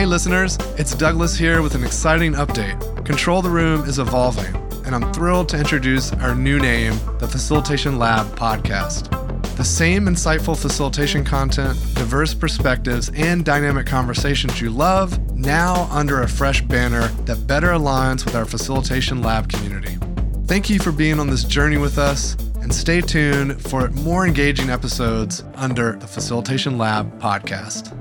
Hey, listeners, it's Douglas here with an exciting update. Control the Room is evolving, and I'm thrilled to introduce our new name, the Facilitation Lab Podcast. The same insightful facilitation content, diverse perspectives, and dynamic conversations you love, now under a fresh banner that better aligns with our Facilitation Lab community. Thank you for being on this journey with us, and stay tuned for more engaging episodes under the Facilitation Lab podcast.